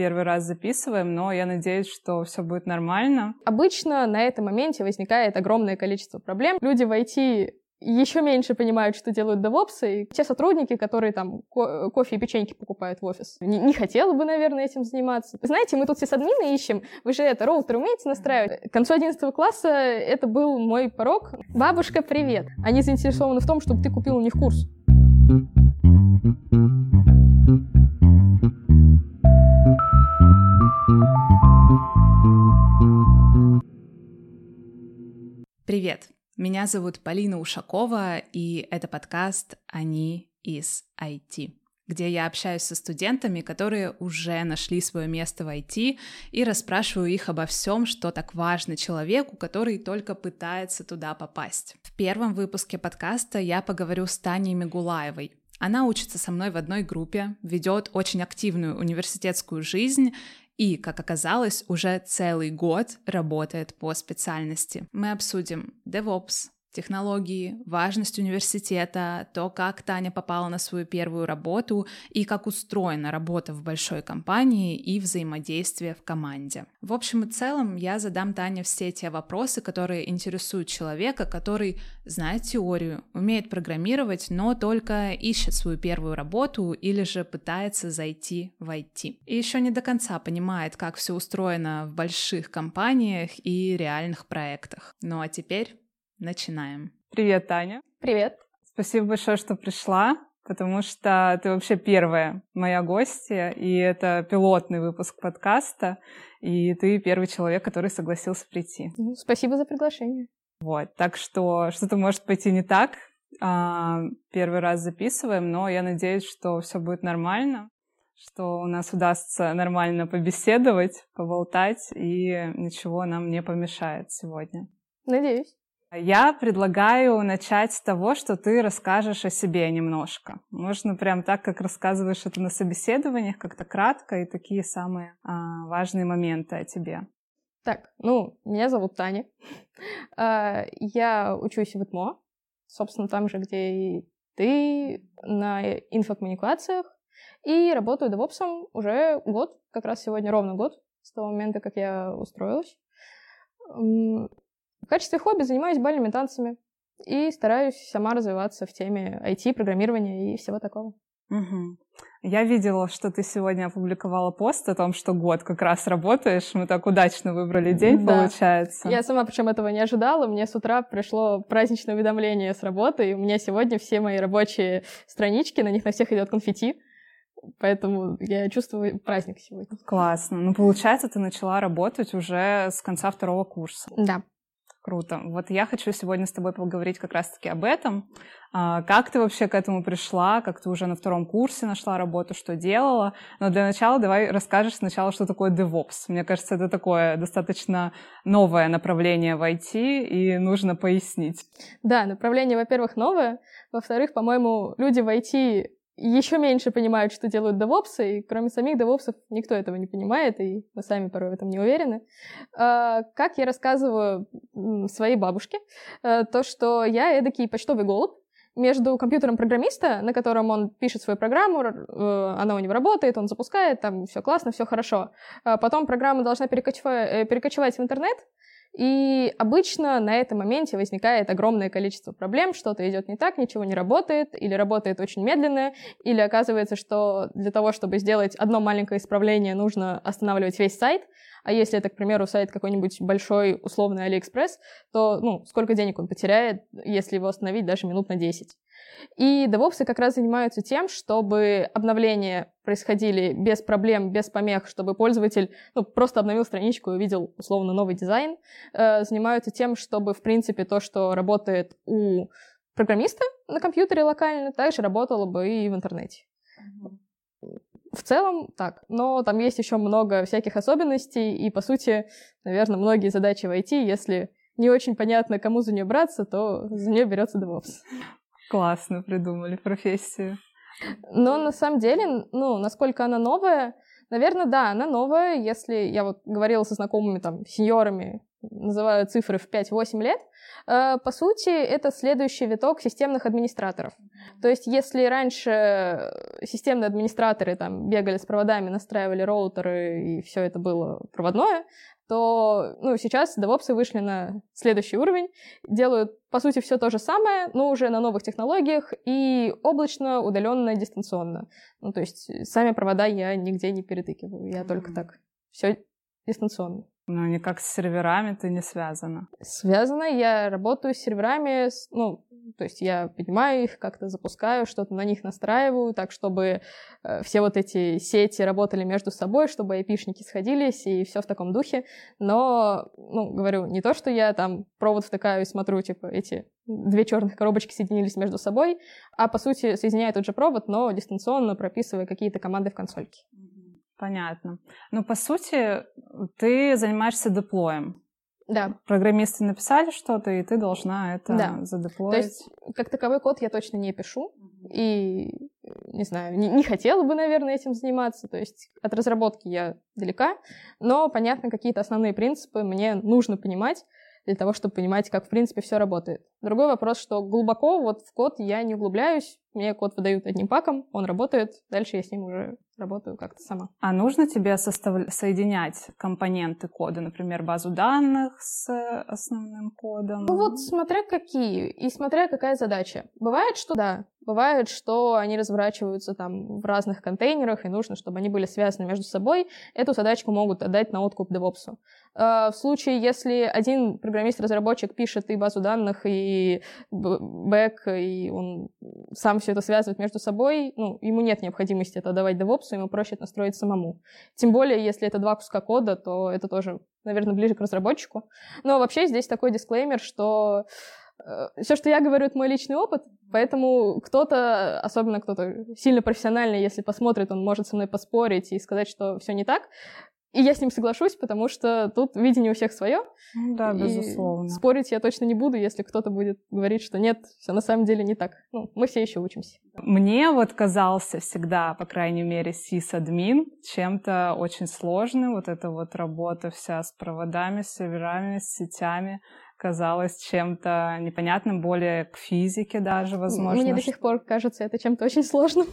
первый раз записываем, но я надеюсь, что все будет нормально. Обычно на этом моменте возникает огромное количество проблем. Люди в IT еще меньше понимают, что делают девопсы, и те сотрудники, которые там ко- кофе и печеньки покупают в офис, не, не хотела бы, наверное, этим заниматься. Знаете, мы тут все админы ищем, вы же это, роутеры умеете настраивать? К концу 11 класса это был мой порог. Бабушка, привет! Они заинтересованы в том, чтобы ты купил у них курс. Привет! Меня зовут Полина Ушакова, и это подкаст «Они из IT», где я общаюсь со студентами, которые уже нашли свое место в IT, и расспрашиваю их обо всем, что так важно человеку, который только пытается туда попасть. В первом выпуске подкаста я поговорю с Таней Мигулаевой, она учится со мной в одной группе, ведет очень активную университетскую жизнь и, как оказалось, уже целый год работает по специальности. Мы обсудим DevOps, технологии, важность университета, то, как Таня попала на свою первую работу и как устроена работа в большой компании и взаимодействие в команде. В общем и целом, я задам Тане все те вопросы, которые интересуют человека, который знает теорию, умеет программировать, но только ищет свою первую работу или же пытается зайти в IT. И еще не до конца понимает, как все устроено в больших компаниях и реальных проектах. Ну а теперь Начинаем. Привет, Таня. Привет. Спасибо большое, что пришла, потому что ты вообще первая моя гостья, и это пилотный выпуск подкаста, и ты первый человек, который согласился прийти. Ну, спасибо за приглашение. Вот, так что что-то может пойти не так. А, первый раз записываем, но я надеюсь, что все будет нормально, что у нас удастся нормально побеседовать, поболтать, и ничего нам не помешает сегодня. Надеюсь. Я предлагаю начать с того, что ты расскажешь о себе немножко. Можно прям так, как рассказываешь это на собеседованиях, как-то кратко и такие самые а, важные моменты о тебе. Так, ну, меня зовут Таня. А, я учусь в ИТМО, собственно, там же, где и ты, на инфокоммуникациях, и работаю девопсом уже год, как раз сегодня ровно год, с того момента, как я устроилась. В качестве хобби занимаюсь бальными танцами и стараюсь сама развиваться в теме IT, программирования и всего такого. Угу. Я видела, что ты сегодня опубликовала пост о том, что год как раз работаешь. Мы так удачно выбрали день, да. получается. Я сама причем этого не ожидала. Мне с утра пришло праздничное уведомление с работы, и у меня сегодня все мои рабочие странички, на них на всех идет конфетти. Поэтому я чувствую праздник сегодня. Классно. Ну, получается, ты начала работать уже с конца второго курса. Да. Круто. Вот я хочу сегодня с тобой поговорить как раз-таки об этом. А, как ты вообще к этому пришла? Как ты уже на втором курсе нашла работу? Что делала? Но для начала давай расскажешь сначала, что такое DevOps. Мне кажется, это такое достаточно новое направление в IT, и нужно пояснить. Да, направление, во-первых, новое. Во-вторых, по-моему, люди в IT еще меньше понимают, что делают девопсы, и кроме самих девопсов никто этого не понимает, и мы сами порой в этом не уверены. А, как я рассказываю своей бабушке, э, то, что я эдакий почтовый голубь, между компьютером программиста, на котором он пишет свою программу, э, она у него работает, он запускает, там все классно, все хорошо. А потом программа должна э, перекочевать в интернет, и обычно на этом моменте возникает огромное количество проблем, что-то идет не так, ничего не работает, или работает очень медленно, или оказывается, что для того, чтобы сделать одно маленькое исправление, нужно останавливать весь сайт, а если это, к примеру, сайт какой-нибудь большой, условный Алиэкспресс, то ну, сколько денег он потеряет, если его остановить даже минут на 10. И DevOps как раз занимаются тем, чтобы обновления происходили без проблем, без помех, чтобы пользователь ну, просто обновил страничку и увидел условно новый дизайн. Э, занимаются тем, чтобы, в принципе, то, что работает у программиста на компьютере локально, также работало бы и в интернете. В целом так, но там есть еще много всяких особенностей, и, по сути, наверное, многие задачи в IT, если не очень понятно, кому за нее браться, то за нее берется DevOps. Классно придумали профессию. Но на самом деле, ну, насколько она новая, наверное, да, она новая. Если я вот говорила со знакомыми там сеньорами называю цифры в 5-8 лет, э, по сути, это следующий виток системных администраторов. То есть, если раньше системные администраторы там бегали с проводами, настраивали роутеры, и все это было проводное, то ну, сейчас DevOps вышли на следующий уровень, делают, по сути, все то же самое, но уже на новых технологиях и облачно, удаленно, дистанционно. Ну, то есть сами провода я нигде не перетыкиваю, я mm-hmm. только так. Все дистанционно. Но никак с серверами ты не связана. Связана. Я работаю с серверами, ну, то есть я поднимаю их, как-то запускаю, что-то на них настраиваю, так, чтобы э, все вот эти сети работали между собой, чтобы айпишники сходились, и все в таком духе. Но, ну, говорю, не то, что я там провод втыкаю и смотрю, типа, эти две черных коробочки соединились между собой, а, по сути, соединяю тот же провод, но дистанционно прописывая какие-то команды в консольке. Понятно. Ну, по сути, ты занимаешься деплоем. Да. Программисты написали что-то, и ты должна это да. задеплоить. То есть, как таковой код я точно не пишу. И, не знаю, не, не хотела бы, наверное, этим заниматься. То есть от разработки я далека. Но, понятно, какие-то основные принципы мне нужно понимать для того, чтобы понимать, как, в принципе, все работает. Другой вопрос, что глубоко вот в код я не углубляюсь, мне код выдают одним паком, он работает, дальше я с ним уже работаю как-то сама. А нужно тебе состав... соединять компоненты кода, например, базу данных с основным кодом? Ну вот смотря какие и смотря какая задача. Бывает, что да, бывает, что они разворачиваются там в разных контейнерах, и нужно, чтобы они были связаны между собой. Эту задачку могут отдать на откуп DevOps. А, в случае, если один программист-разработчик пишет и базу данных, и бэк, и он сам все это связывает между собой, ну, ему нет необходимости это давать DevOps, ему проще это настроить самому. Тем более, если это два куска кода, то это тоже, наверное, ближе к разработчику. Но вообще здесь такой дисклеймер, что э, все, что я говорю, это мой личный опыт, поэтому кто-то, особенно кто-то сильно профессиональный, если посмотрит, он может со мной поспорить и сказать, что все не так. И я с ним соглашусь, потому что тут видение у всех свое. Да, безусловно. И спорить я точно не буду, если кто-то будет говорить, что нет, все на самом деле не так. Ну, мы все еще учимся. Мне вот казался всегда, по крайней мере, сис-админ чем-то очень сложным. Вот эта вот работа вся с проводами, с серверами, с сетями казалось чем-то непонятным, более к физике даже, возможно. Мне до сих пор кажется это чем-то очень сложным.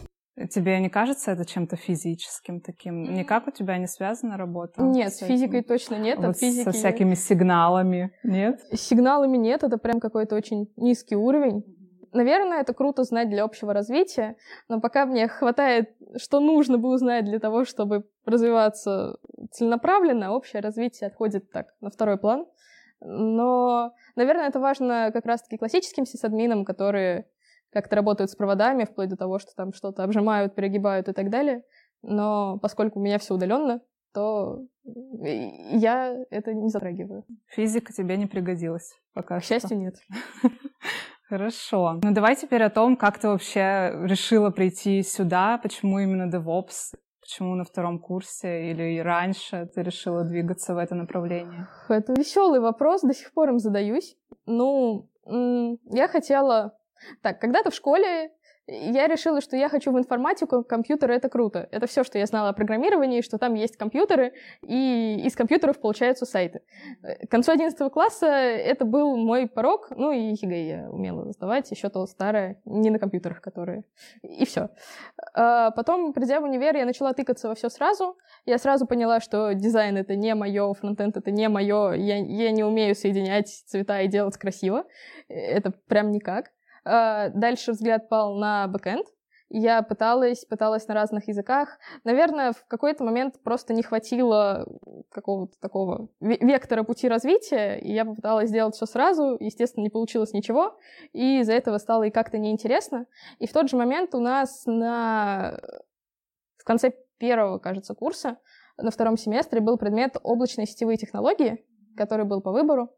Тебе не кажется это чем-то физическим таким? Никак у тебя не связана работа? Нет, с физикой точно нет. Вот физики со всякими нет. сигналами, нет? С сигналами нет, это прям какой-то очень низкий уровень. Наверное, это круто знать для общего развития, но пока мне хватает, что нужно бы узнать для того, чтобы развиваться целенаправленно, общее развитие отходит так на второй план. Но, наверное, это важно как раз-таки классическим сисадминам, которые как-то работают с проводами, вплоть до того, что там что-то обжимают, перегибают и так далее. Но поскольку у меня все удаленно, то я это не затрагиваю. Физика тебе не пригодилась пока К счастью, нет. Хорошо. Ну давай теперь о том, как ты вообще решила прийти сюда, почему именно DevOps, почему на втором курсе или раньше ты решила двигаться в это направление? Это веселый вопрос, до сих пор им задаюсь. Ну, я хотела так, когда-то в школе я решила, что я хочу в информатику, компьютеры — это круто. Это все, что я знала о программировании, что там есть компьютеры, и из компьютеров получаются сайты. К концу 11 класса это был мой порог, ну и ЕГЭ я умела сдавать, еще то старое, не на компьютерах, которые... И все. А потом, придя в универ, я начала тыкаться во все сразу. Я сразу поняла, что дизайн — это не мое, фронтенд — это не мое, я, я не умею соединять цвета и делать красиво. Это прям никак. Э, дальше взгляд пал на бэкэнд. Я пыталась, пыталась на разных языках. Наверное, в какой-то момент просто не хватило какого-то такого вектора пути развития, и я попыталась сделать все сразу. Естественно, не получилось ничего, и из-за этого стало и как-то неинтересно. И в тот же момент у нас на... в конце первого, кажется, курса, на втором семестре был предмет облачные сетевые технологии, который был по выбору.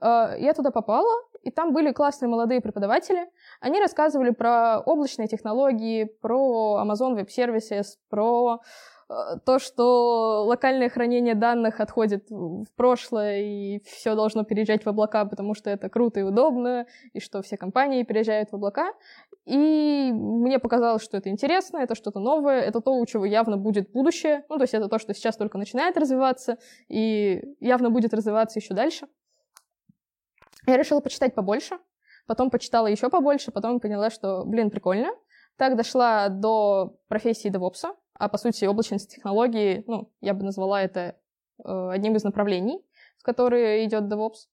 Э, я туда попала, и там были классные молодые преподаватели. Они рассказывали про облачные технологии, про Amazon Web Services, про э, то, что локальное хранение данных отходит в прошлое, и все должно переезжать в облака, потому что это круто и удобно, и что все компании переезжают в облака. И мне показалось, что это интересно, это что-то новое, это то, у чего явно будет будущее. Ну, то есть это то, что сейчас только начинает развиваться, и явно будет развиваться еще дальше. Я решила почитать побольше, потом почитала еще побольше, потом поняла, что, блин, прикольно. Так дошла до профессии DevOps, а по сути облачность технологии, ну, я бы назвала это э, одним из направлений, в которые идет DevOps.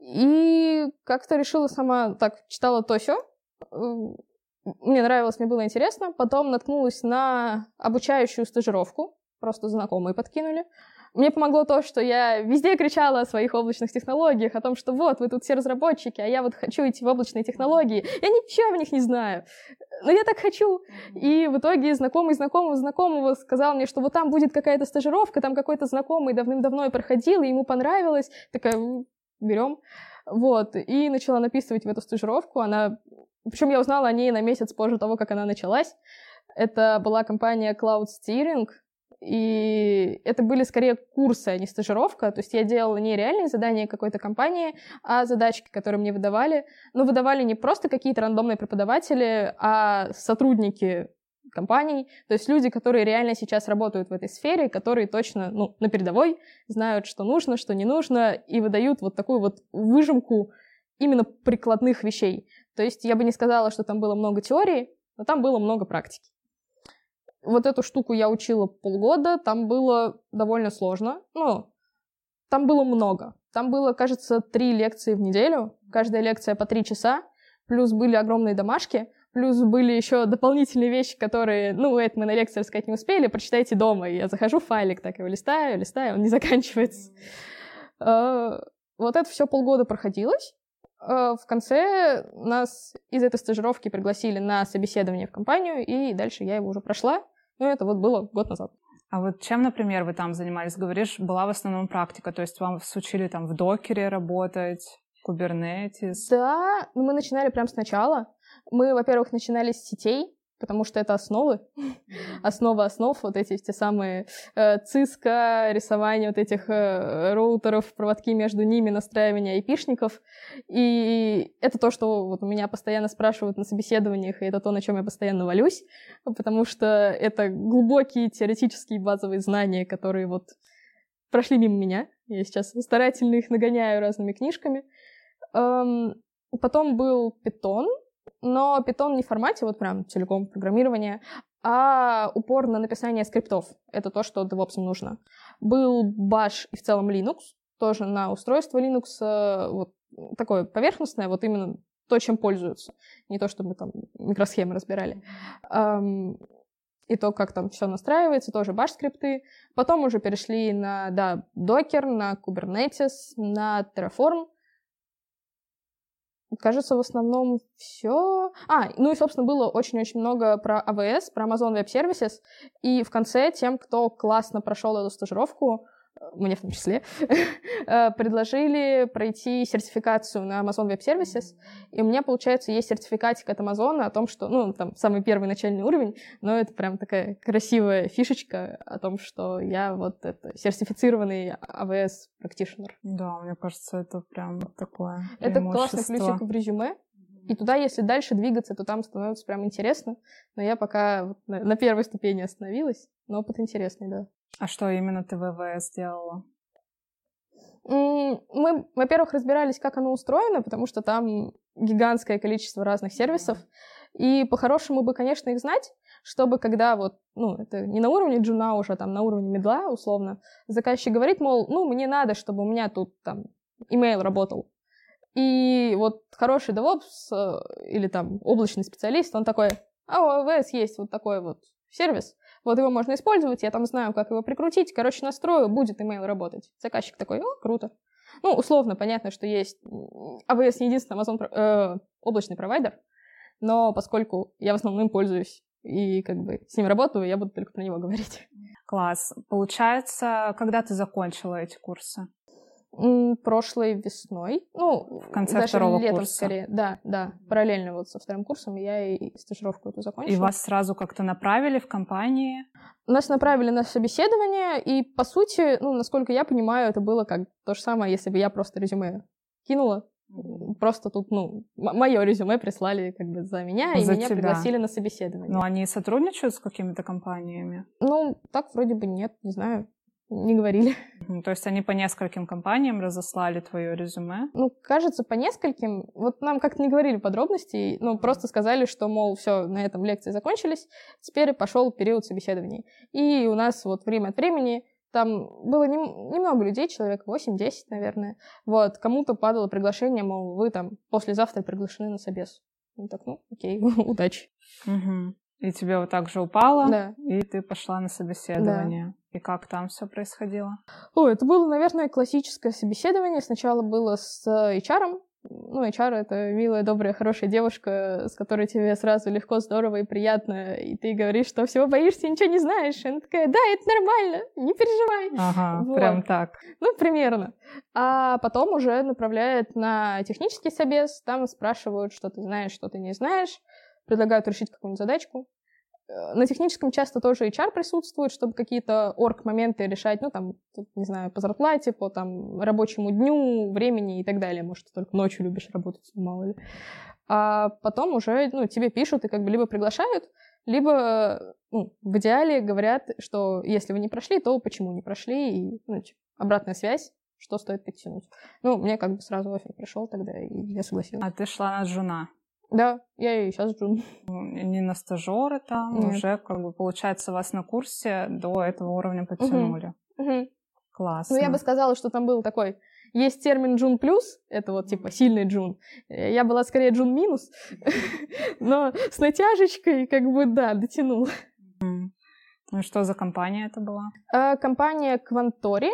И как-то решила сама, так, читала то все, мне нравилось, мне было интересно. Потом наткнулась на обучающую стажировку, просто знакомые подкинули. Мне помогло то, что я везде кричала о своих облачных технологиях, о том, что вот, вы тут все разработчики, а я вот хочу идти в облачные технологии. Я ничего в них не знаю, но я так хочу. И в итоге знакомый знакомого знакомого сказал мне, что вот там будет какая-то стажировка, там какой-то знакомый давным-давно проходил, и ему понравилось. Такая, берем. Вот, и начала написывать в эту стажировку. Она... Причем я узнала о ней на месяц позже того, как она началась. Это была компания Cloud Steering, и это были скорее курсы, а не стажировка. То есть я делала не реальные задания какой-то компании, а задачки, которые мне выдавали. Но выдавали не просто какие-то рандомные преподаватели, а сотрудники компаний, то есть люди, которые реально сейчас работают в этой сфере, которые точно ну, на передовой, знают, что нужно, что не нужно, и выдают вот такую вот выжимку именно прикладных вещей. То есть я бы не сказала, что там было много теории, но там было много практики. Вот эту штуку я учила полгода, там было довольно сложно, ну, там было много. Там было, кажется, три лекции в неделю, каждая лекция по три часа, плюс были огромные домашки, Плюс были еще дополнительные вещи, которые, ну, это мы на лекции рассказать не успели, прочитайте дома. И я захожу в файлик, так его листаю, листаю, он не заканчивается. А, вот это все полгода проходилось. А, в конце нас из этой стажировки пригласили на собеседование в компанию, и дальше я его уже прошла. Ну, это вот было год назад. А вот чем, например, вы там занимались? Говоришь, была в основном практика, то есть вам учили там в докере работать, кубернетис? Да, мы начинали прямо сначала. Мы, во-первых, начинали с сетей, потому что это основы, основа основ, вот эти те самые э, циска, рисование вот этих э, роутеров, проводки между ними, настраивание айпишников. И это то, что вот у меня постоянно спрашивают на собеседованиях, и это то, на чем я постоянно валюсь, потому что это глубокие теоретические базовые знания, которые вот прошли мимо меня. Я сейчас старательно их нагоняю разными книжками. Эм, потом был питон, но Python не в формате вот прям целиком программирования, а упор на написание скриптов. Это то, что DevOps нужно. Был Bash и в целом Linux, тоже на устройство Linux, э, вот такое поверхностное, вот именно то, чем пользуются. Не то, чтобы там микросхемы разбирали. И то, как там все настраивается, тоже Bash скрипты. Потом уже перешли на, да, Docker, на Kubernetes, на Terraform — Кажется, в основном все. А, ну и, собственно, было очень-очень много про AWS, про Amazon Web Services. И в конце тем, кто классно прошел эту стажировку, мне в том числе, э, предложили пройти сертификацию на Amazon Web Services. И у меня, получается, есть сертификатик от Amazon о том, что, ну, там, самый первый начальный уровень, но это прям такая красивая фишечка о том, что я вот это сертифицированный AWS practitioner. Да, мне кажется, это прям такое Это классный плюсик в резюме. И туда, если дальше двигаться, то там становится прям интересно. Но я пока на первой ступени остановилась, но опыт интересный, да. А что именно ты ВВС делала? Мы, во-первых, разбирались, как оно устроено, потому что там гигантское количество разных сервисов. И по-хорошему бы, конечно, их знать, чтобы когда вот, ну, это не на уровне джуна уже, а там на уровне медла, условно, заказчик говорит, мол, ну, мне надо, чтобы у меня тут там имейл работал. И вот хороший DevOps э, или там облачный специалист, он такой, а у AWS есть вот такой вот сервис, вот его можно использовать, я там знаю, как его прикрутить, короче, настрою, будет email работать. Заказчик такой, о, круто. Ну, условно, понятно, что есть AWS не единственный Amazon э, облачный провайдер, но поскольку я в основном им пользуюсь и как бы с ним работаю, я буду только про него говорить. Класс. Получается, когда ты закончила эти курсы? Прошлой весной. Ну, в конце даже второго летом курса. скорее. Да, да. Параллельно вот со вторым курсом я и стажировку эту закончила. И вас сразу как-то направили в компании? Нас направили на собеседование, и по сути, ну, насколько я понимаю, это было как то же самое, если бы я просто резюме кинула Просто тут, ну, мое резюме прислали как бы за меня, за и меня тебя. пригласили на собеседование. Ну, они сотрудничают с какими-то компаниями? Ну, так вроде бы нет, не знаю не говорили. То есть они по нескольким компаниям разослали твое резюме? Ну, кажется, по нескольким. Вот нам как-то не говорили подробностей, но просто сказали, что, мол, все, на этом лекции закончились, теперь пошел период собеседований. И у нас вот время от времени там было нем, немного людей, человек 8-10, наверное. Вот, кому-то падало приглашение, мол, вы там послезавтра приглашены на собес. Ну так, ну, окей, удачи. Угу. И тебе вот так же упало, да. и ты пошла на собеседование. Да. И как там все происходило? О, это было, наверное, классическое собеседование. Сначала было с HR. Ну, HR — это милая, добрая, хорошая девушка, с которой тебе сразу легко, здорово и приятно. И ты говоришь, что всего боишься, ничего не знаешь. И она такая, да, это нормально, не переживай. Ага, вот. прям так. Ну, примерно. А потом уже направляет на технический собес. Там спрашивают, что ты знаешь, что ты не знаешь предлагают решить какую-нибудь задачку. Э, на техническом часто тоже HR присутствует, чтобы какие-то орг-моменты решать, ну, там, не знаю, по зарплате, по там рабочему дню, времени и так далее. Может, ты только ночью любишь работать, мало ли. А потом уже, ну, тебе пишут и как бы либо приглашают, либо, ну, в идеале говорят, что если вы не прошли, то почему не прошли, и, ну, типа, обратная связь, что стоит подтянуть. Ну, мне как бы сразу офер пришел тогда, и я согласилась. А ты шла на жена? Да, я и сейчас джун. Не на стажеры там, Нет. уже как бы получается вас на курсе до этого уровня подтянули. Угу. Угу. Классно. Ну я бы сказала, что там был такой есть термин джун плюс, это вот типа сильный джун. Я была скорее джун минус, но с натяжечкой как бы да, дотянула. Ну что за компания это была? А, компания Квантори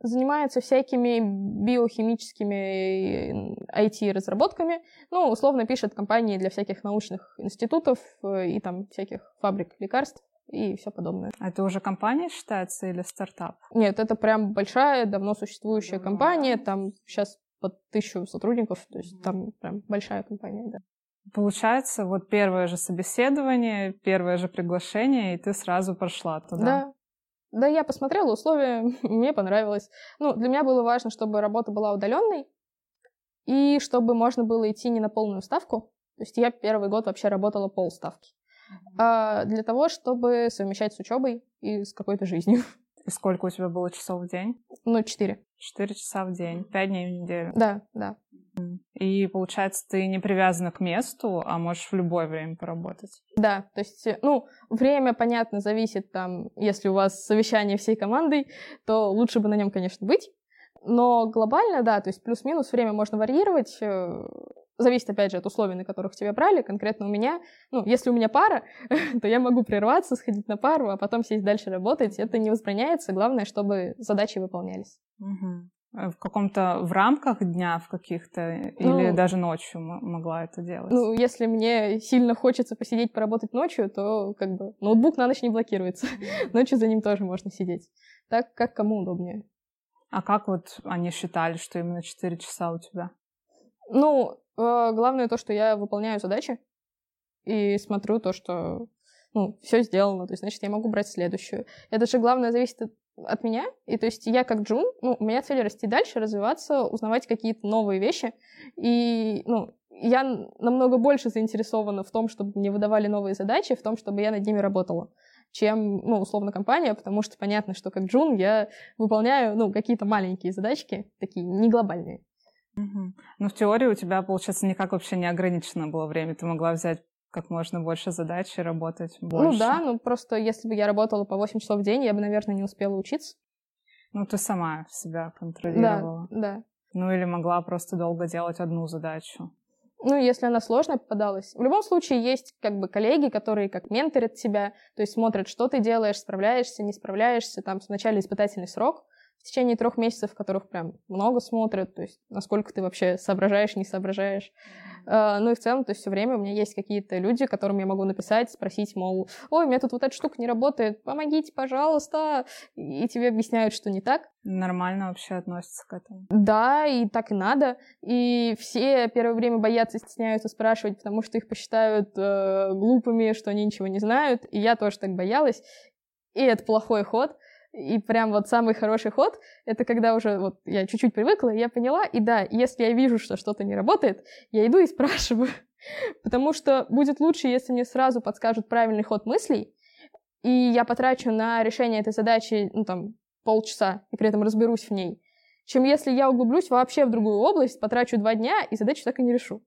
занимается всякими биохимическими IT-разработками. Ну, условно пишет компании для всяких научных институтов э, и там всяких фабрик лекарств и все подобное. А это уже компания считается или стартап? Нет, это прям большая, давно существующая компания. Там сейчас под тысячу сотрудников, то есть там прям большая компания, да. Получается, вот первое же собеседование, первое же приглашение, и ты сразу прошла туда. Да, да, я посмотрела условия, мне понравилось. Ну, для меня было важно, чтобы работа была удаленной, и чтобы можно было идти не на полную ставку. То есть я первый год вообще работала полставки. А, для того, чтобы совмещать с учебой и с какой-то жизнью. И сколько у тебя было часов в день? Ну, четыре. Четыре часа в день, пять дней в неделю. Да, да. И получается, ты не привязана к месту, а можешь в любое время поработать. Да, то есть, ну, время, понятно, зависит там, если у вас совещание всей командой, то лучше бы на нем, конечно, быть. Но глобально, да, то есть плюс-минус время можно варьировать. Э, зависит, опять же, от условий, на которых тебя брали. Конкретно у меня, ну, если у меня пара, то я могу прерваться, сходить на пару, а потом сесть дальше работать. Это не возбраняется. Главное, чтобы задачи выполнялись. Угу. В каком-то в рамках дня в каких-то ну, или даже ночью могла это делать? Ну, если мне сильно хочется посидеть, поработать ночью, то как бы ноутбук на ночь не блокируется. Ночью за ним тоже можно сидеть. Так, как кому удобнее. А как вот они считали, что именно 4 часа у тебя? Ну, э, главное то, что я выполняю задачи и смотрю то, что ну, все сделано, то есть, значит, я могу брать следующую. Это же главное зависит от, от меня, и то есть я как Джун, ну, у меня цель расти дальше, развиваться, узнавать какие-то новые вещи, и, ну, я намного больше заинтересована в том, чтобы мне выдавали новые задачи, в том, чтобы я над ними работала чем, ну, условно, компания, потому что понятно, что как Джун я выполняю, ну, какие-то маленькие задачки, такие не глобальные. Угу. Ну, в теории у тебя, получается, никак вообще не ограничено было время. Ты могла взять как можно больше задач и работать ну больше. Ну да, ну просто если бы я работала по 8 часов в день, я бы, наверное, не успела учиться. Ну, ты сама себя контролировала. Да, да. Ну, или могла просто долго делать одну задачу. Ну, если она сложная попадалась. В любом случае, есть как бы коллеги, которые как менторят тебя, то есть смотрят, что ты делаешь, справляешься, не справляешься, там, сначала испытательный срок, в течение трех месяцев, которых прям много смотрят, то есть насколько ты вообще соображаешь, не соображаешь. Uh, ну и в целом, то есть все время у меня есть какие-то люди, которым я могу написать, спросить, мол, ой, у меня тут вот эта штука не работает, помогите, пожалуйста, и тебе объясняют, что не так. Нормально вообще относятся к этому. Да, и так и надо. И все первое время боятся, стесняются спрашивать, потому что их посчитают э, глупыми, что они ничего не знают. И я тоже так боялась. И это плохой ход. И прям вот самый хороший ход — это когда уже вот я чуть-чуть привыкла, я поняла, и да, если я вижу, что что-то не работает, я иду и спрашиваю. Потому что будет лучше, если мне сразу подскажут правильный ход мыслей, и я потрачу на решение этой задачи, ну, там, полчаса, и при этом разберусь в ней, чем если я углублюсь вообще в другую область, потрачу два дня и задачу так и не решу.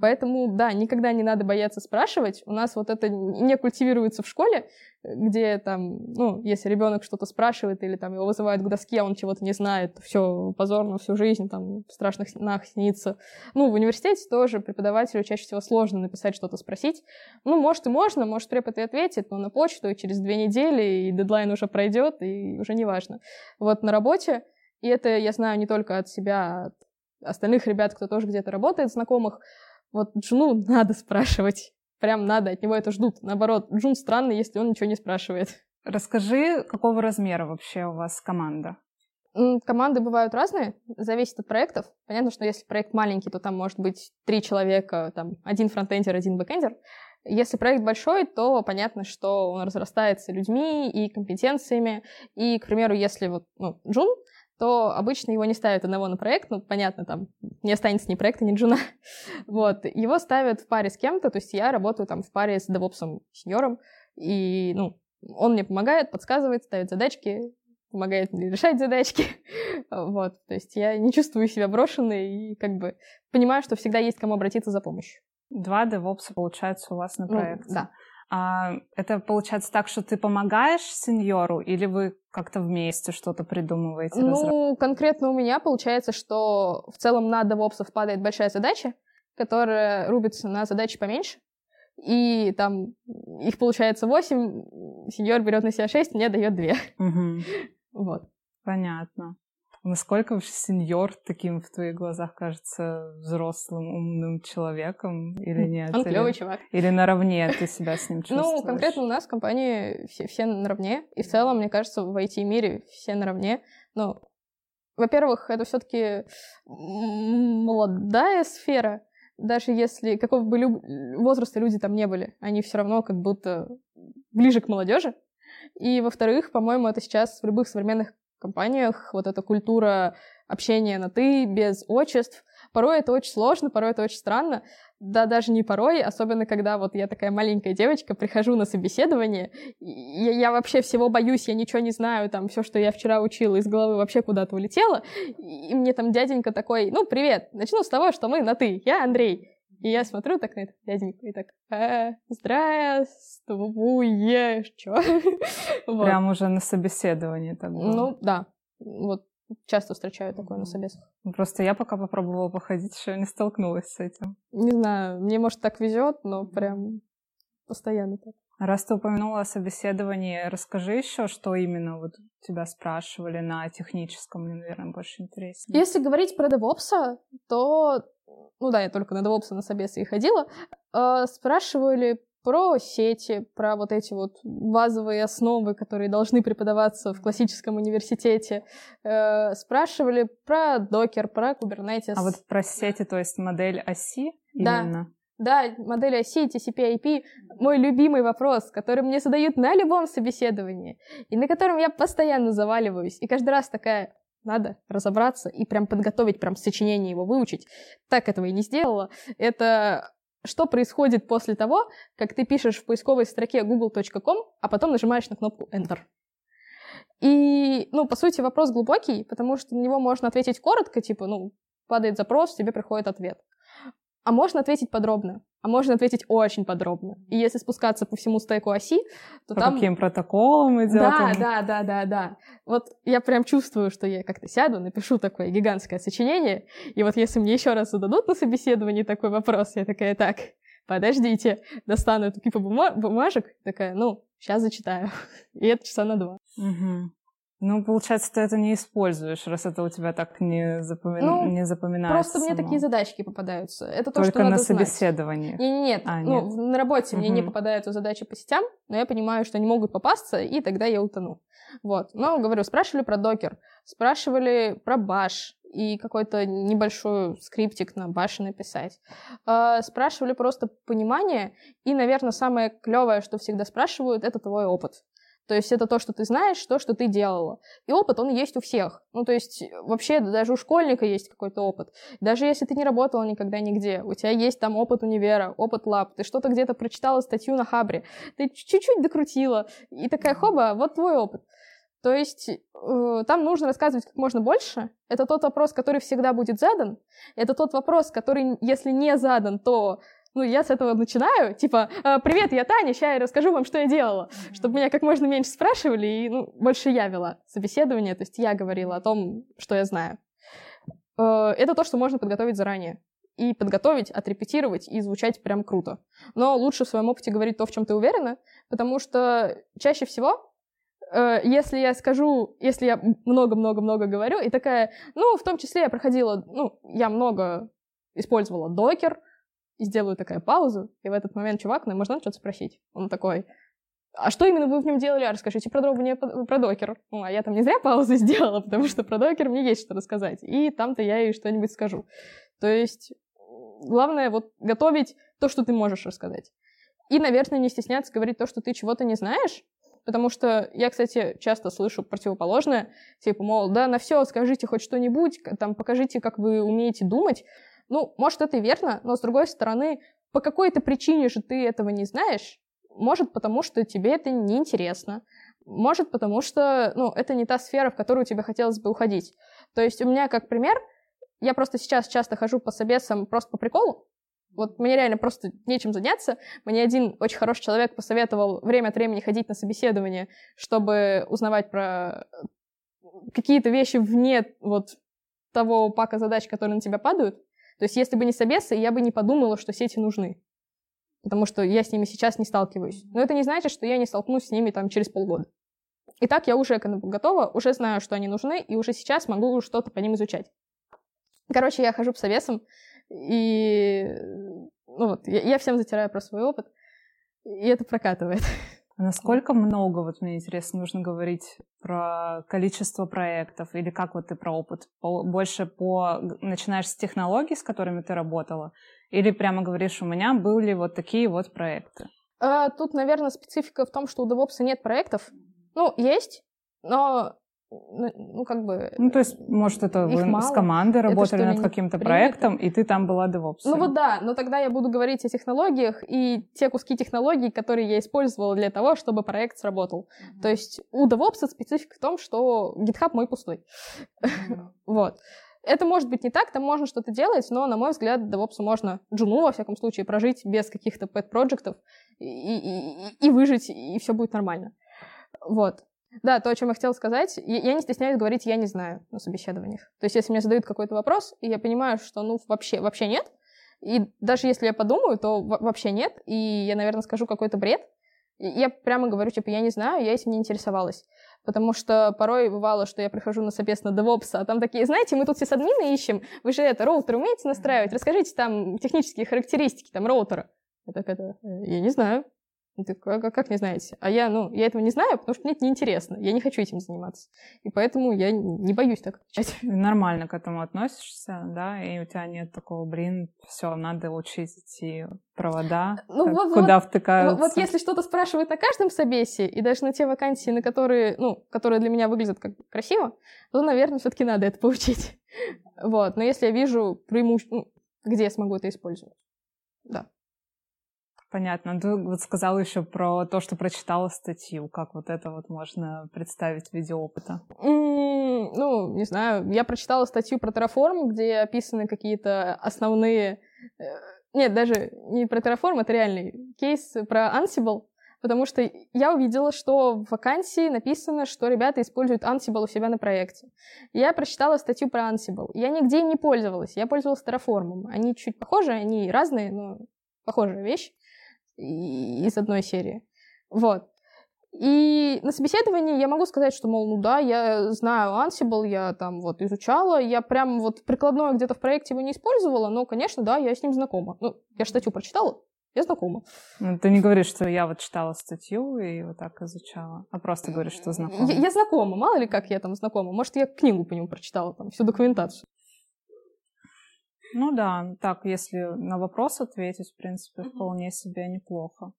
Поэтому, да, никогда не надо бояться спрашивать. У нас вот это не культивируется в школе, где там, ну, если ребенок что-то спрашивает или там его вызывают к доске, он чего-то не знает, все позорно всю жизнь, там, в страшных снах снится. Ну, в университете тоже преподавателю чаще всего сложно написать что-то, спросить. Ну, может и можно, может препод и ответит, но на почту и через две недели, и дедлайн уже пройдет, и уже не важно. Вот на работе, и это я знаю не только от себя, а от остальных ребят, кто тоже где-то работает, знакомых, вот Джуну надо спрашивать. Прям надо, от него это ждут. Наоборот, Джун странный, если он ничего не спрашивает. Расскажи, какого размера вообще у вас команда? Команды бывают разные, зависит от проектов. Понятно, что если проект маленький, то там может быть три человека, там один фронтендер, один бэкендер. Если проект большой, то понятно, что он разрастается людьми и компетенциями. И, к примеру, если вот ну, Джун, то обычно его не ставят одного на проект, ну, понятно, там не останется ни проекта, ни джуна. вот. Его ставят в паре с кем-то, то есть я работаю там в паре с девопсом сеньором, и, ну, он мне помогает, подсказывает, ставит задачки, помогает мне решать задачки. вот. То есть я не чувствую себя брошенной и как бы понимаю, что всегда есть кому обратиться за помощью. Два девопса, получается, у вас на проекте. Ну, да. А это получается так, что ты помогаешь сеньору, или вы как-то вместе что-то придумываете? Ну, разраб... конкретно у меня получается, что в целом на DevOps падает большая задача, которая рубится на задачи поменьше, и там их получается 8, сеньор берет на себя 6, мне дает 2. Угу. Вот. Понятно. Насколько вообще сеньор таким в твоих глазах кажется взрослым, умным человеком или нет? Он клевый чувак. Или наравне ты себя с ним чувствуешь? Ну, конкретно у нас в компании все, все наравне. И в целом, мне кажется, в IT-мире все наравне. Ну, во-первых, это все таки молодая сфера. Даже если какого бы люб... возраста люди там не были, они все равно как будто ближе к молодежи. И, во-вторых, по-моему, это сейчас в любых современных компаниях вот эта культура общения на «ты», без отчеств. Порой это очень сложно, порой это очень странно. Да, даже не порой, особенно когда вот я такая маленькая девочка, прихожу на собеседование, я, я вообще всего боюсь, я ничего не знаю, там все, что я вчера учила, из головы вообще куда-то улетело. И мне там дяденька такой, ну, привет, начну с того, что мы на «ты», я Андрей. И я смотрю так на этот дяденьку и так, э, здравствуй, чё? вот. Прям уже на собеседовании так было. Ну, да. Вот часто встречаю такое на собесах. Просто я пока попробовала походить, еще не столкнулась с этим. Не знаю, мне, может, так везет, но прям постоянно так. Раз ты упомянула о собеседовании, расскажи еще, что именно вот тебя спрашивали на техническом, мне, наверное, больше интересно. Если говорить про DevOps, то ну да, я только на DevOps на собесы и ходила, э, спрашивали про сети, про вот эти вот базовые основы, которые должны преподаваться в классическом университете. Э, спрашивали про докер, про Kubernetes. А вот про сети, то есть модель оси да. именно? Да, модель оси, TCP, IP — мой любимый вопрос, который мне задают на любом собеседовании, и на котором я постоянно заваливаюсь. И каждый раз такая, надо разобраться и прям подготовить, прям сочинение его выучить. Так этого и не сделала. Это что происходит после того, как ты пишешь в поисковой строке google.com, а потом нажимаешь на кнопку Enter. И, ну, по сути, вопрос глубокий, потому что на него можно ответить коротко, типа, ну, падает запрос, тебе приходит ответ. А можно ответить подробно, а можно ответить очень подробно. И если спускаться по всему стеку оси, то по там... каким протоколам идет? Да, да, да, да, да. Вот я прям чувствую, что я как-то сяду, напишу такое гигантское сочинение, и вот если мне еще раз зададут на собеседовании такой вопрос, я такая, так, подождите, достану эту кипу бумажек, такая, ну, сейчас зачитаю. И это часа на два. Угу. Ну, получается, ты это не используешь, раз это у тебя так не, запоми... ну, не запоминается. Просто мне такие задачки попадаются. Это то, Только что надо на собеседовании. Знать. Нет, нет, а, ну, нет. на работе угу. мне не попадаются задачи по сетям, но я понимаю, что они могут попасться, и тогда я утону. Вот. Но, говорю, спрашивали про докер, спрашивали про баш и какой-то небольшой скриптик на баше написать. Э, спрашивали просто понимание, и, наверное, самое клевое, что всегда спрашивают, это твой опыт. То есть это то, что ты знаешь, то, что ты делала. И опыт, он есть у всех. Ну, то есть вообще даже у школьника есть какой-то опыт. Даже если ты не работала никогда нигде, у тебя есть там опыт универа, опыт лаб, ты что-то где-то прочитала статью на Хабре, ты чуть-чуть докрутила, и такая хоба, вот твой опыт. То есть э, там нужно рассказывать как можно больше. Это тот вопрос, который всегда будет задан. Это тот вопрос, который, если не задан, то ну, я с этого начинаю, типа, «А, привет, я Таня, сейчас я расскажу вам, что я делала, чтобы меня как можно меньше спрашивали, и, ну, больше я вела собеседование, то есть я говорила о том, что я знаю. Э, это то, что можно подготовить заранее. И подготовить, отрепетировать и звучать прям круто. Но лучше в своем опыте говорить то, в чем ты уверена, потому что чаще всего э, если я скажу, если я много-много-много говорю, и такая, ну, в том числе я проходила, ну, я много использовала докер, и сделаю такая паузу, и в этот момент чувак, ну, можно что-то спросить. Он такой, а что именно вы в нем делали? А расскажите подробнее про докер. Ну, а я там не зря паузу сделала, потому что про докер мне есть что рассказать. И там-то я ей что-нибудь скажу. То есть главное вот готовить то, что ты можешь рассказать. И, наверное, не стесняться говорить то, что ты чего-то не знаешь, потому что я, кстати, часто слышу противоположное, типа, мол, да, на все скажите хоть что-нибудь, там, покажите, как вы умеете думать, ну, может, это и верно, но с другой стороны, по какой-то причине же ты этого не знаешь. Может, потому что тебе это неинтересно. Может, потому что, ну, это не та сфера, в которую тебе хотелось бы уходить. То есть у меня, как пример, я просто сейчас часто хожу по собесам просто по приколу. Вот мне реально просто нечем заняться. Мне один очень хороший человек посоветовал время от времени ходить на собеседование, чтобы узнавать про какие-то вещи вне вот того пака задач, которые на тебя падают. То есть если бы не собесы, я бы не подумала, что сети нужны. Потому что я с ними сейчас не сталкиваюсь. Но это не значит, что я не столкнусь с ними там через полгода. Итак, я уже к этому готова, уже знаю, что они нужны, и уже сейчас могу что-то по ним изучать. Короче, я хожу по совесам, и ну вот, я, я всем затираю про свой опыт, и это прокатывает. А насколько много, вот мне интересно, нужно говорить про количество проектов или как вот ты про опыт? Больше по... начинаешь с технологий, с которыми ты работала? Или прямо говоришь, у меня были вот такие вот проекты? А, тут, наверное, специфика в том, что у DevOps нет проектов. Ну, есть, но ну, ну, как бы... Ну, то есть, может, это вы мало. с командой работали над каким-то проектом, и ты там была DevOps. Ну вот да, но тогда я буду говорить о технологиях и те куски технологий, которые я использовала для того, чтобы проект сработал. Mm-hmm. То есть у DevOps специфика в том, что GitHub мой пустой. Mm-hmm. вот. Это может быть не так, там можно что-то делать, но, на мой взгляд, DevOps можно, джуну, во всяком случае, прожить без каких-то pet-проектов и, и, и, и выжить, и все будет нормально. Вот. Да, то, о чем я хотела сказать, я не стесняюсь говорить «я не знаю» на собеседованиях. То есть, если мне задают какой-то вопрос, и я понимаю, что, ну, вообще, вообще нет, и даже если я подумаю, то вообще нет, и я, наверное, скажу какой-то бред, я прямо говорю, типа, я не знаю, я этим не интересовалась. Потому что порой бывало, что я прихожу на собес на DevOps, а там такие, знаете, мы тут все с админы ищем, вы же это, роутер умеете настраивать? Расскажите там технические характеристики там роутера. Я так это, «Э, я не знаю. Ты как, как не знаете? А я, ну, я этого не знаю, потому что мне это неинтересно. Я не хочу этим заниматься. И поэтому я не боюсь так отвечать. Нормально к этому относишься, да? И у тебя нет такого, блин, все, надо учить эти провода, ну, вот, куда вот, втыкаются. Вот, вот если что-то спрашивают на каждом собесе, и даже на те вакансии, на которые, ну, которые для меня выглядят как красиво, то, наверное, все-таки надо это поучить. Вот. Но если я вижу преимущество, ну, где я смогу это использовать. Да. Понятно. Ты вот сказала еще про то, что прочитала статью. Как вот это вот можно представить в виде опыта? Mm, ну, не знаю. Я прочитала статью про Terraform, где описаны какие-то основные... Э, нет, даже не про Terraform, это реальный кейс про Ansible, потому что я увидела, что в вакансии написано, что ребята используют Ansible у себя на проекте. Я прочитала статью про Ansible. Я нигде им не пользовалась, я пользовалась Terraform. Они чуть похожи, они разные, но похожая вещь из одной серии. Вот. И на собеседовании я могу сказать, что, мол, ну да, я знаю Ansible, я там вот изучала, я прям вот прикладное где-то в проекте его не использовала, но, конечно, да, я с ним знакома. Ну, я статью прочитала, я знакома. Ну, ты не говоришь, что я вот читала статью и вот так изучала, а просто говоришь, что знакома. Я, я знакома, мало ли как я там знакома. Может, я книгу по нему прочитала, там, всю документацию. Ну да, так, если на вопрос ответить, в принципе, вполне себе неплохо.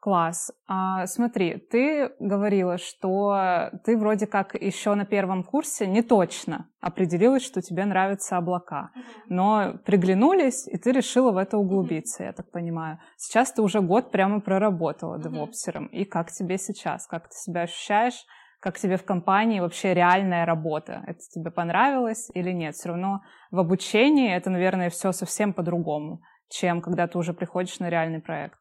Класс. А, смотри, ты говорила, что ты вроде как еще на первом курсе не точно определилась, что тебе нравятся облака, но приглянулись, и ты решила в это углубиться, я так понимаю. Сейчас ты уже год прямо проработала девопсером. И как тебе сейчас? Как ты себя ощущаешь? Как тебе в компании вообще реальная работа? Это тебе понравилось или нет? Все равно в обучении это, наверное, все совсем по-другому, чем когда ты уже приходишь на реальный проект.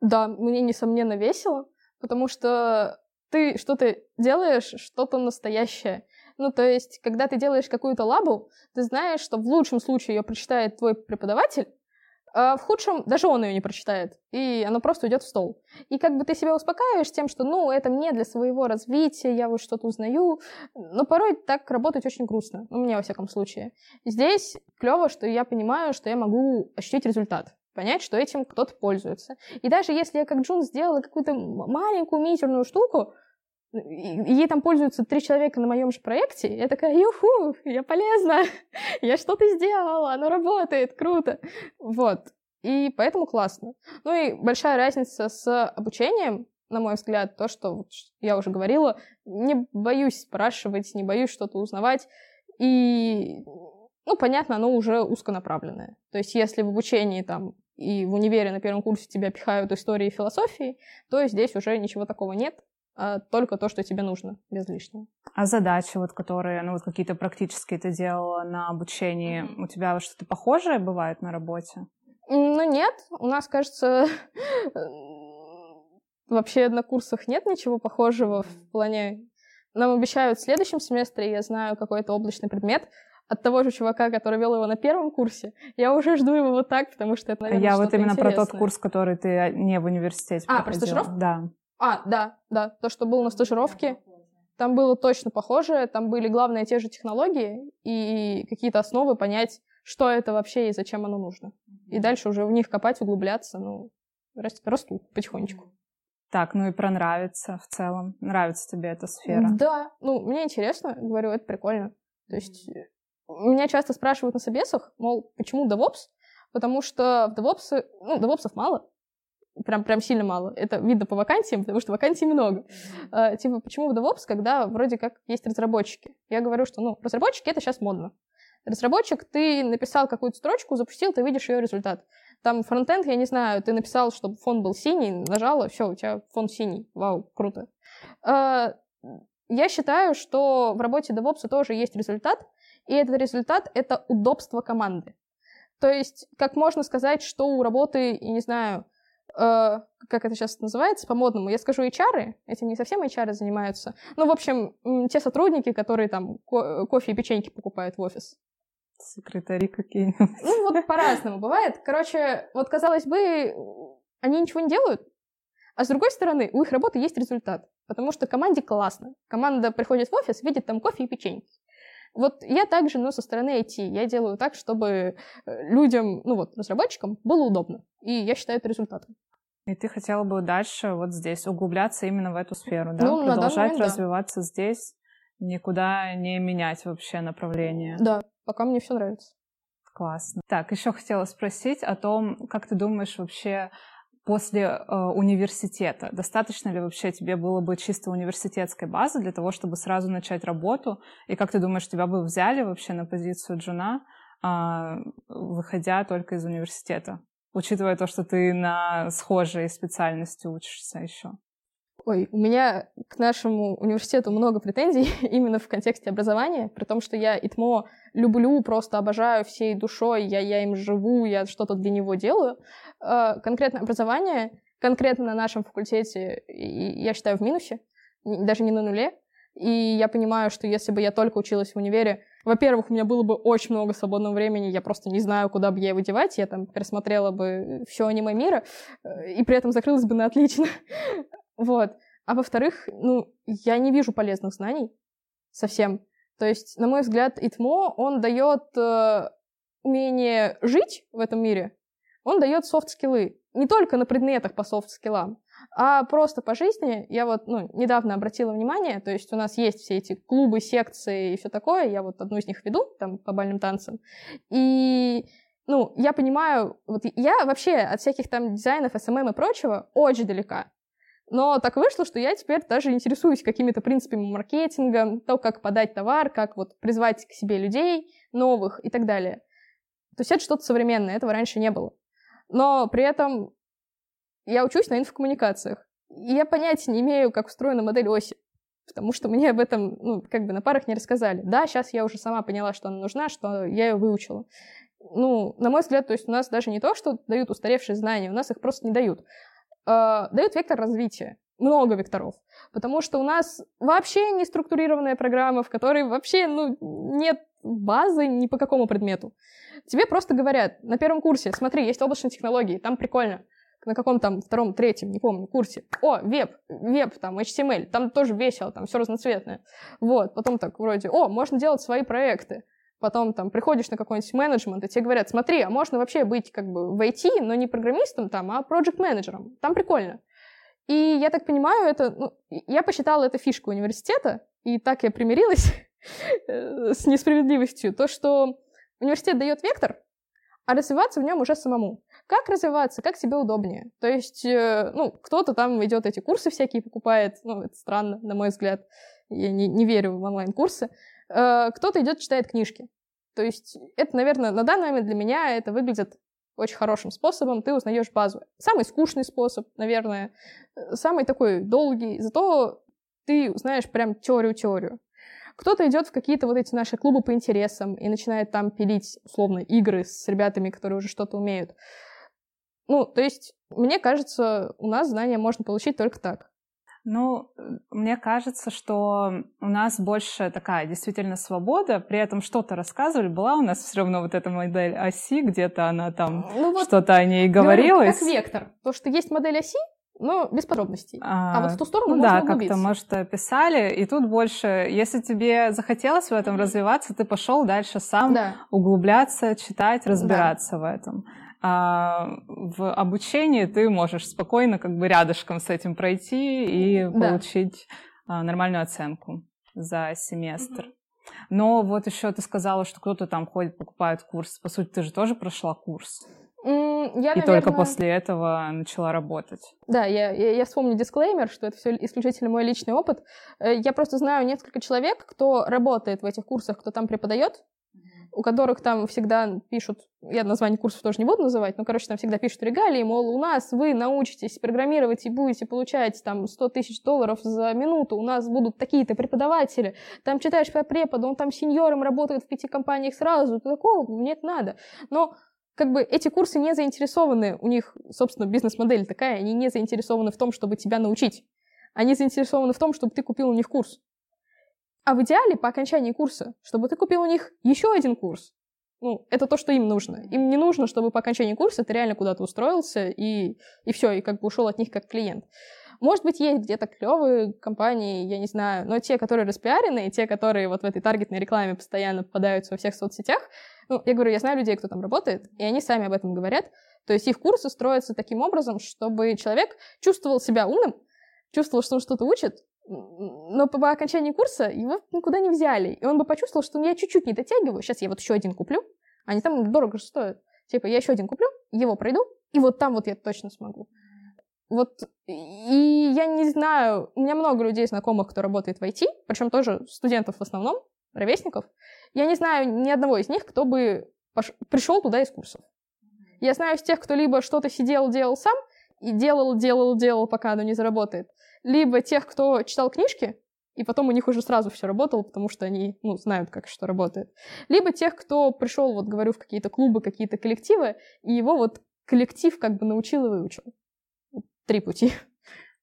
Да, мне, несомненно, весело, потому что ты что-то делаешь, что-то настоящее. Ну, то есть, когда ты делаешь какую-то лабу, ты знаешь, что в лучшем случае ее прочитает твой преподаватель, в худшем даже он ее не прочитает, и она просто уйдет в стол. И как бы ты себя успокаиваешь тем, что, ну, это мне для своего развития, я вот что-то узнаю, но порой так работать очень грустно, ну, мне во всяком случае. Здесь клево, что я понимаю, что я могу ощутить результат понять, что этим кто-то пользуется. И даже если я как Джун сделала какую-то маленькую мизерную штуку, ей там пользуются три человека на моем же проекте, я такая, юху, я полезна, я что-то сделала, оно работает, круто. Вот. И поэтому классно. Ну и большая разница с обучением, на мой взгляд, то, что я уже говорила, не боюсь спрашивать, не боюсь что-то узнавать. И, ну, понятно, оно уже узконаправленное. То есть если в обучении там и в универе на первом курсе тебя пихают истории и философии, то здесь уже ничего такого нет, только то, что тебе нужно, без лишнего. А задачи, вот, которые, ну, вот какие-то практические ты делала на обучении, mm-hmm. у тебя что-то похожее бывает на работе? Ну, нет. У нас, кажется, вообще на курсах нет ничего похожего в плане... Нам обещают в следующем семестре, я знаю, какой-то облачный предмет, от того же чувака, который вел его на первом курсе, я уже жду его вот так, потому что это, наверное, Я вот именно интересное. про тот курс, который ты не в университете А, проходила. про стажировку? Да. А, да, да. То, что было на стажировке, там было точно похоже, там были главные те же технологии и какие-то основы понять, что это вообще и зачем оно нужно. И дальше уже в них копать, углубляться, ну, растут потихонечку. Так, ну и про нравится в целом. Нравится тебе эта сфера? Да, ну, мне интересно, говорю, это прикольно. То есть меня часто спрашивают на собесах, мол, почему DevOps? Потому что в DevOps, ну, DevOps мало, прям, прям сильно мало. Это видно по вакансиям, потому что вакансий много. Uh, типа, почему в DevOps, когда вроде как есть разработчики? Я говорю, что, ну, разработчики — это сейчас модно. Разработчик, ты написал какую-то строчку, запустил, ты видишь ее результат. Там фронтенд, я не знаю, ты написал, чтобы фон был синий, нажала, все, у тебя фон синий. Вау, круто. Uh, я считаю, что в работе DevOps тоже есть результат, и этот результат — это удобство команды. То есть, как можно сказать, что у работы, я не знаю, э, как это сейчас называется по-модному, я скажу HR, этим не совсем HR занимаются. Ну, в общем, те сотрудники, которые там ко- кофе и печеньки покупают в офис. Секретари какие-нибудь. Ну, вот по-разному бывает. Короче, вот, казалось бы, они ничего не делают, а с другой стороны, у их работы есть результат, потому что команде классно. Команда приходит в офис, видит там кофе и печеньки. Вот я также, ну, со стороны IT, я делаю так, чтобы э, людям, ну вот, разработчикам было удобно. И я считаю это результатом. И ты хотела бы дальше вот здесь углубляться именно в эту сферу, да? Ну, Продолжать момент, развиваться да. здесь, никуда не менять вообще направление. Да, пока мне все нравится. Классно. Так, еще хотела спросить о том, как ты думаешь вообще после э, университета? Достаточно ли вообще тебе было бы чисто университетской базы для того, чтобы сразу начать работу? И как ты думаешь, тебя бы взяли вообще на позицию джуна, э, выходя только из университета? Учитывая то, что ты на схожей специальности учишься еще. Ой, у меня к нашему университету много претензий именно в контексте образования, при том, что я ИТМО люблю, просто обожаю всей душой, я, я им живу, я что-то для него делаю. Э, конкретно образование, конкретно на нашем факультете, я считаю в минусе, даже не на нуле. И я понимаю, что если бы я только училась в универе, во-первых, у меня было бы очень много свободного времени, я просто не знаю, куда бы я его девать, я там пересмотрела бы все аниме мира, э, и при этом закрылась бы на отлично. Вот. А во-вторых, ну, я не вижу полезных знаний совсем. То есть, на мой взгляд, ИТМО, он дает э, умение жить в этом мире, он дает софт-скиллы. Не только на предметах по софт-скиллам, а просто по жизни. Я вот ну, недавно обратила внимание, то есть у нас есть все эти клубы, секции и все такое, я вот одну из них веду, там, по бальным танцам. И ну, я понимаю, вот я вообще от всяких там дизайнов, SMM и прочего очень далека. Но так вышло, что я теперь даже интересуюсь какими-то принципами маркетинга, то, как подать товар, как вот призвать к себе людей новых и так далее. То есть это что-то современное, этого раньше не было. Но при этом я учусь на инфокоммуникациях. И я понятия не имею, как устроена модель оси. Потому что мне об этом, ну, как бы на парах не рассказали. Да, сейчас я уже сама поняла, что она нужна, что я ее выучила. Ну, на мой взгляд, то есть у нас даже не то, что дают устаревшие знания, у нас их просто не дают. Э, дают вектор развития. Много векторов. Потому что у нас вообще не структурированная программа, в которой вообще ну, нет базы ни по какому предмету. Тебе просто говорят на первом курсе, смотри, есть облачные технологии, там прикольно на каком там втором, третьем, не помню, курсе. О, веб, веб, там, HTML, там тоже весело, там все разноцветное. Вот, потом так вроде, о, можно делать свои проекты. Потом там приходишь на какой-нибудь менеджмент, и тебе говорят, смотри, а можно вообще быть как бы в IT, но не программистом там, а проект менеджером Там прикольно. И я так понимаю, это, ну, я посчитала это фишку университета, и так я примирилась с несправедливостью, то, что университет дает вектор, а развиваться в нем уже самому. Как развиваться, как себе удобнее. То есть, э, ну, кто-то там идет эти курсы всякие покупает, ну, это странно, на мой взгляд, я не, не верю в онлайн-курсы. Э, кто-то идет, читает книжки. То есть, это, наверное, на данный момент для меня это выглядит очень хорошим способом, ты узнаешь базу. Самый скучный способ, наверное, э, самый такой долгий, зато ты узнаешь прям теорию-теорию. Кто-то идет в какие-то вот эти наши клубы по интересам и начинает там пилить, условно, игры с ребятами, которые уже что-то умеют. Ну, то есть, мне кажется, у нас знания можно получить только так. Ну, мне кажется, что у нас больше такая действительно свобода, при этом что-то рассказывали, была у нас все равно вот эта модель оси, где-то она там ну, вот что-то о ней говорилось. Как вектор. То, что есть модель оси, но без подробностей. А, а вот в ту сторону ну, можно Да, как-то, может, писали, и тут больше, если тебе захотелось в этом mm-hmm. развиваться, ты пошел дальше сам да. углубляться, читать, разбираться да. в этом. А в обучении ты можешь спокойно как бы рядышком с этим пройти и да. получить а, нормальную оценку за семестр. Но вот еще ты сказала, что кто-то там ходит, покупает курс. По сути, ты же тоже прошла курс. Я, и наверное... только после этого начала работать. Да, я, я, я вспомню дисклеймер, что это все исключительно мой личный опыт. Э, я просто знаю несколько человек, кто работает в этих курсах, кто там преподает, у которых там всегда пишут, я название курсов тоже не буду называть, но, короче, там всегда пишут регалии, мол, у нас вы научитесь программировать и будете получать там 100 тысяч долларов за минуту, у нас будут такие-то преподаватели, там читаешь по преподу, он там сеньором работает в пяти компаниях сразу, такого мне это надо. Но как бы эти курсы не заинтересованы, у них, собственно, бизнес-модель такая, они не заинтересованы в том, чтобы тебя научить. Они заинтересованы в том, чтобы ты купил у них курс. А в идеале по окончании курса, чтобы ты купил у них еще один курс. Ну, это то, что им нужно. Им не нужно, чтобы по окончании курса ты реально куда-то устроился и, и все, и как бы ушел от них как клиент. Может быть, есть где-то клевые компании, я не знаю, но те, которые распиарены, и те, которые вот в этой таргетной рекламе постоянно попадаются во всех соцсетях, ну, я говорю, я знаю людей, кто там работает, и они сами об этом говорят. То есть их курсы строятся таким образом, чтобы человек чувствовал себя умным, чувствовал, что он что-то учит, но по окончании курса его никуда не взяли. И он бы почувствовал, что я чуть-чь не дотягиваю, сейчас я вот еще один куплю, они там дорого же стоят. Типа, я еще один куплю, его пройду, и вот там вот я точно смогу. Вот, и я не знаю, у меня много людей знакомых, кто работает в IT, причем тоже студентов в основном, ровесников. Я не знаю ни одного из них, кто бы пош... пришел туда из курсов. Я знаю из тех, кто либо что-то сидел, делал сам, и делал, делал, делал, пока оно не заработает, либо тех, кто читал книжки, и потом у них уже сразу все работало, потому что они, ну, знают, как что работает. Либо тех, кто пришел, вот говорю, в какие-то клубы, какие-то коллективы, и его вот коллектив как бы научил и выучил. Три пути.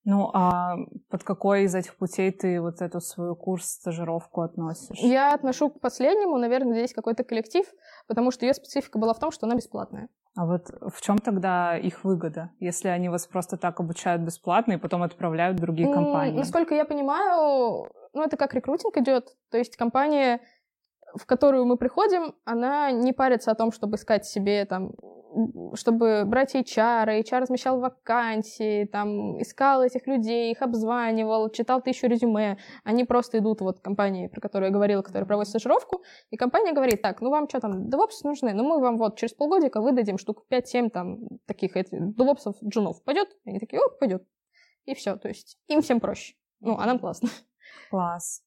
Ну, а под какой из этих путей ты вот эту свою курс, стажировку относишь? Я отношу к последнему, наверное, здесь какой-то коллектив, потому что ее специфика была в том, что она бесплатная. А вот в чем тогда их выгода, если они вас просто так обучают бесплатно и потом отправляют в другие компании? Насколько я понимаю, ну это как рекрутинг идет, то есть компания в которую мы приходим, она не парится о том, чтобы искать себе там чтобы брать HR, HR размещал вакансии, там, искал этих людей, их обзванивал, читал тысячу резюме. Они просто идут вот компании, про которую я говорила, которая проводит стажировку, и компания говорит, так, ну вам что там, DevOps нужны? Ну мы вам вот через полгодика выдадим штук 5-7 там таких DevOps джунов. Пойдет? Они такие, о, пойдет. и все. То есть им всем проще. Ну, а нам классно. Класс.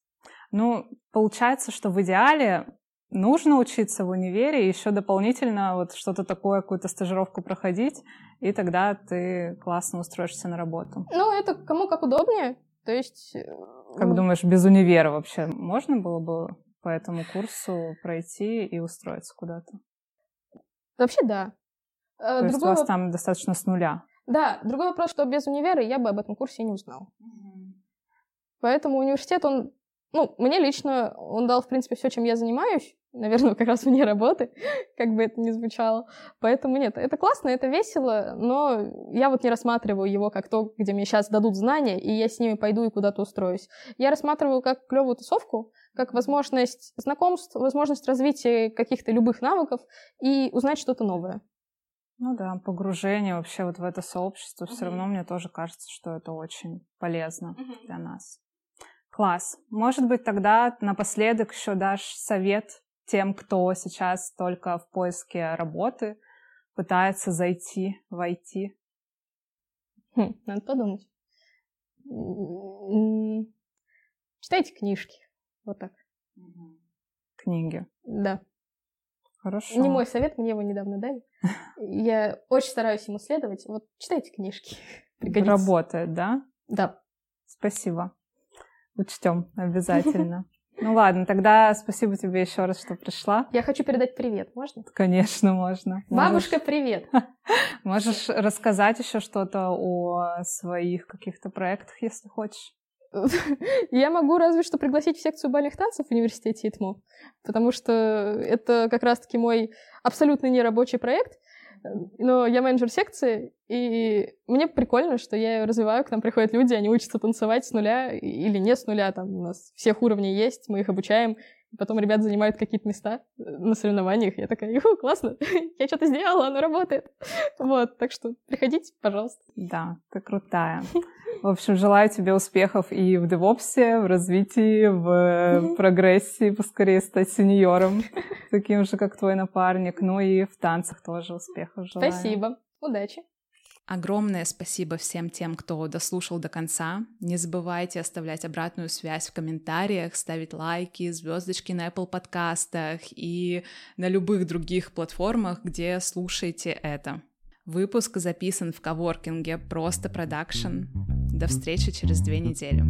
Ну, получается, что в идеале нужно учиться в универе и еще дополнительно вот что-то такое, какую-то стажировку проходить, и тогда ты классно устроишься на работу. Ну, это кому как удобнее. То есть... Э, как думаешь, без универа вообще можно было бы по этому курсу пройти и устроиться куда-то? Вообще да. Э, То есть у вас там достаточно с нуля? Да, другой вопрос, что без универа я бы об этом курсе не узнал. Угу. Поэтому университет, он, ну, мне лично, он дал, в принципе, все, чем я занимаюсь, наверное, как раз вне работы, как бы это ни звучало. Поэтому нет, это классно, это весело, но я вот не рассматриваю его как то, где мне сейчас дадут знания, и я с ними пойду и куда-то устроюсь. Я рассматриваю как клевую тусовку, как возможность знакомств, возможность развития каких-то любых навыков и узнать что-то новое. Ну да, погружение вообще вот в это сообщество, mm-hmm. все равно мне тоже кажется, что это очень полезно mm-hmm. для нас. Класс. Может быть, тогда напоследок еще дашь совет тем, кто сейчас только в поиске работы пытается зайти в IT? Хм, надо подумать. Читайте книжки. Вот так. Книги. Да. Хорошо. Не мой совет, мне его недавно дали. Я очень стараюсь ему следовать. Вот читайте книжки. Пригодится. Работает, да? Да. Спасибо. Учтем обязательно. Ну ладно, тогда спасибо тебе еще раз, что пришла. Я хочу передать привет, можно? Конечно, можно. Бабушка, привет. Можешь рассказать еще что-то о своих каких-то проектах, если хочешь. Я могу разве что пригласить в секцию бальных танцев в университете ИТМО, потому что это как раз-таки мой абсолютно нерабочий проект, но я менеджер секции, и мне прикольно, что я ее развиваю, к нам приходят люди, они учатся танцевать с нуля или не с нуля, там у нас всех уровней есть, мы их обучаем, Потом ребят занимают какие-то места э, на соревнованиях. Я такая, юху, классно, я что-то сделала, оно работает. Вот, так что приходите, пожалуйста. Да, ты крутая. В общем, желаю тебе успехов и в девопсе, в развитии, в прогрессии, поскорее стать сеньором, таким же, как твой напарник. Ну и в танцах тоже успехов желаю. Спасибо. Удачи. Огромное спасибо всем тем, кто дослушал до конца. Не забывайте оставлять обратную связь в комментариях, ставить лайки, звездочки на Apple подкастах и на любых других платформах, где слушаете это. Выпуск записан в коворкинге «Просто продакшн». До встречи через две недели.